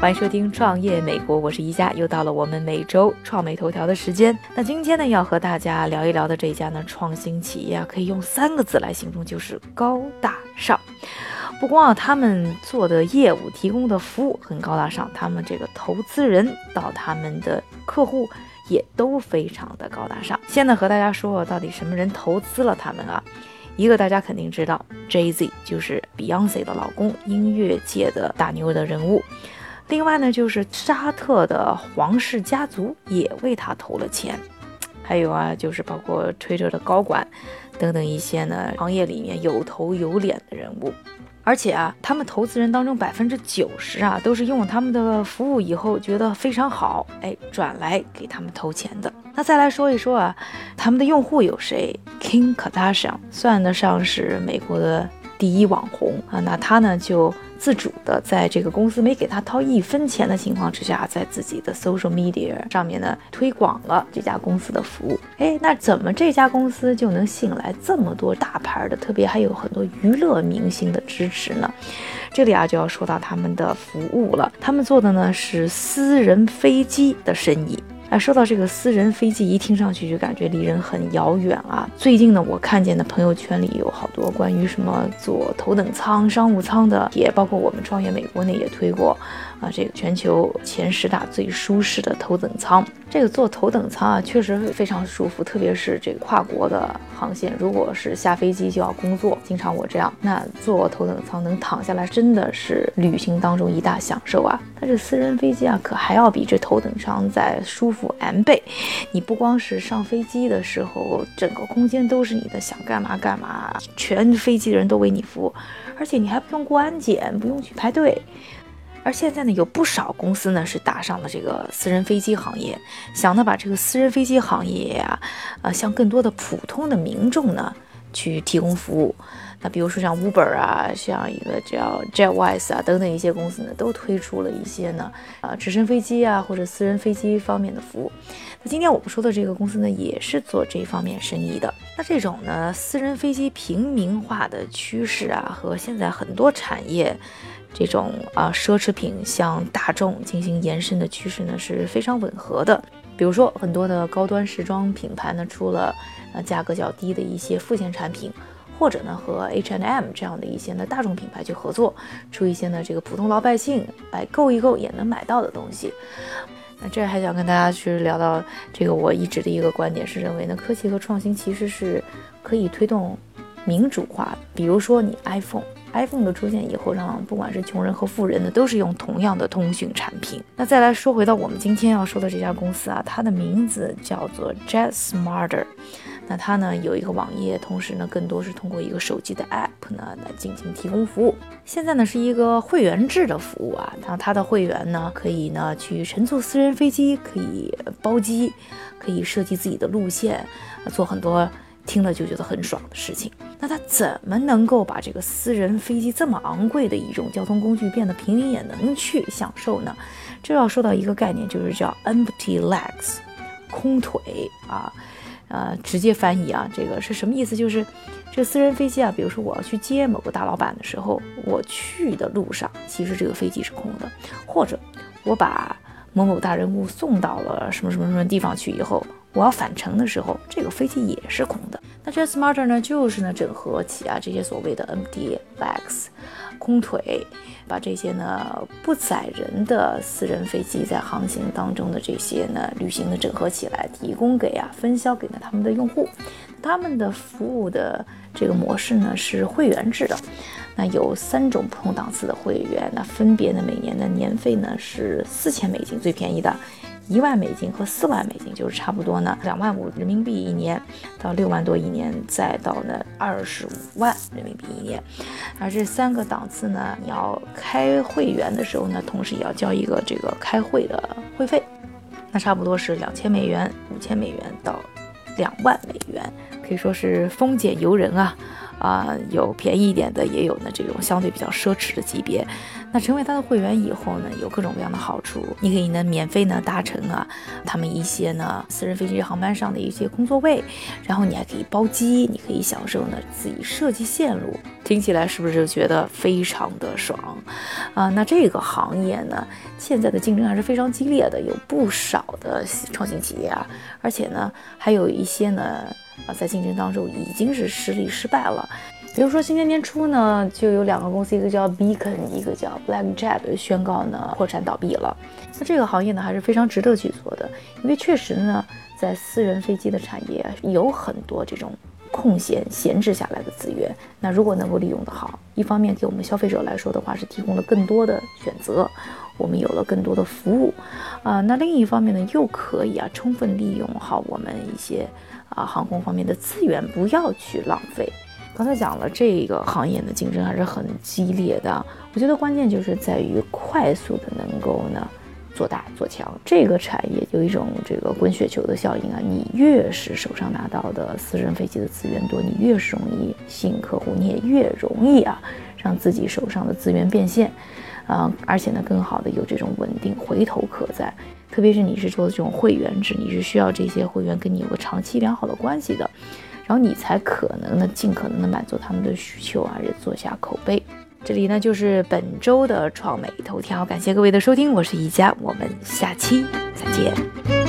欢迎收听创业美国，我是宜家，又到了我们每周创美头条的时间。那今天呢，要和大家聊一聊的这家呢创新企业啊，可以用三个字来形容，就是高大上。不光啊，他们做的业务、提供的服务很高大上，他们这个投资人到他们的客户也都非常的高大上。现在和大家说说，到底什么人投资了他们啊？一个大家肯定知道，Jay Z 就是 Beyonce 的老公，音乐界的大牛的人物。另外呢，就是沙特的皇室家族也为他投了钱，还有啊，就是包括吹着的高管等等一些呢，行业里面有头有脸的人物。而且啊，他们投资人当中百分之九十啊，都是用了他们的服务以后觉得非常好，哎，转来给他们投钱的。那再来说一说啊，他们的用户有谁？King Kardashian 算得上是美国的第一网红啊，那他呢就。自主的，在这个公司没给他掏一分钱的情况之下，在自己的 social media 上面呢推广了这家公司的服务。哎，那怎么这家公司就能吸引来这么多大牌的，特别还有很多娱乐明星的支持呢？这里啊就要说到他们的服务了，他们做的呢是私人飞机的生意。哎，说到这个私人飞机，一听上去就感觉离人很遥远啊。最近呢，我看见的朋友圈里有好多关于什么坐头等舱、商务舱的，也包括我们创业美国呢也推过。啊，这个全球前十大最舒适的头等舱，这个坐头等舱啊，确实非常舒服，特别是这个跨国的航线，如果是下飞机就要工作，经常我这样，那坐头等舱能躺下来，真的是旅行当中一大享受啊。但是私人飞机啊，可还要比这头等舱再舒服 N 倍。你不光是上飞机的时候，整个空间都是你的，想干嘛干嘛，全飞机的人都为你服务，而且你还不用过安检，不用去排队。而现在呢，有不少公司呢是打上了这个私人飞机行业，想呢把这个私人飞机行业呀，呃，向更多的普通的民众呢去提供服务。那比如说像 Uber 啊，像一个叫 Jetwise 啊等等一些公司呢，都推出了一些呢，啊，直升飞机啊或者私人飞机方面的服务。那今天我们说的这个公司呢，也是做这方面生意的。那这种呢，私人飞机平民化的趋势啊，和现在很多产业。这种啊奢侈品向大众进行延伸的趋势呢是非常吻合的。比如说，很多的高端时装品牌呢出了呃价格较低的一些副线产品，或者呢和 H&M 这样的一些呢大众品牌去合作，出一些呢这个普通老百姓来购一购也能买到的东西。那这还想跟大家去聊到这个，我一直的一个观点是认为呢，科技和创新其实是可以推动民主化的。比如说你 iPhone。iPhone 的出现以后，让不管是穷人和富人呢，都是用同样的通讯产品。那再来说回到我们今天要说的这家公司啊，它的名字叫做 Jet Smarter。那它呢有一个网页，同时呢更多是通过一个手机的 App 呢来进行提供服务。现在呢是一个会员制的服务啊，那它的会员呢可以呢去乘坐私人飞机，可以包机，可以设计自己的路线，做很多。听了就觉得很爽的事情，那它怎么能够把这个私人飞机这么昂贵的一种交通工具变得平民也能去享受呢？这要说到一个概念，就是叫 empty legs，空腿啊，呃，直接翻译啊，这个是什么意思？就是这私人飞机啊，比如说我要去接某个大老板的时候，我去的路上其实这个飞机是空的，或者我把某某大人物送到了什么什么什么地方去以后。我要返程的时候，这个飞机也是空的。那这 Smarter 呢，就是呢整合起啊这些所谓的 empty legs，空腿，把这些呢不载人的私人飞机在航行当中的这些呢旅行的整合起来，提供给啊分销给了他们的用户。他们的服务的这个模式呢是会员制的，那有三种不同档次的会员，那分别呢每年的年费呢是四千美金最便宜的。一万美金和四万美金就是差不多呢，两万五人民币一年到六万多一年，再到呢二十五万人民币一年。而这三个档次呢，你要开会员的时候呢，同时也要交一个这个开会的会费，那差不多是两千美元、五千美元到两万美元。可以说是丰俭由人啊。啊，有便宜一点的，也有呢这种相对比较奢侈的级别。那成为他的会员以后呢，有各种各样的好处。你可以呢免费呢搭乘啊他们一些呢私人飞机航班上的一些空座位，然后你还可以包机，你可以享受呢自己设计线路。听起来是不是就觉得非常的爽啊？那这个行业呢，现在的竞争还是非常激烈的，有不少的创新企业啊，而且呢还有一些呢。啊，在竞争当中已经是失利失败了。比如说今年年初呢，就有两个公司，一个叫 Beacon，一个叫 BlackJet，宣告呢破产倒闭了。那这个行业呢还是非常值得去做的，因为确实呢，在私人飞机的产业有很多这种空闲闲置下来的资源。那如果能够利用得好，一方面给我们消费者来说的话是提供了更多的选择，我们有了更多的服务啊。那另一方面呢，又可以啊充分利用好我们一些。啊，航空方面的资源不要去浪费。刚才讲了，这个行业的竞争还是很激烈的。我觉得关键就是在于快速的能够呢做大做强。这个产业有一种这个滚雪球的效应啊，你越是手上拿到的私人飞机的资源多，你越是容易吸引客户，你也越容易啊让自己手上的资源变现。啊，而且呢，更好的有这种稳定回头客在。特别是你是做这种会员制，你是需要这些会员跟你有个长期良好的关系的，然后你才可能呢尽可能的满足他们的需求啊，也做下口碑。这里呢就是本周的创美头条，感谢各位的收听，我是宜佳，我们下期再见。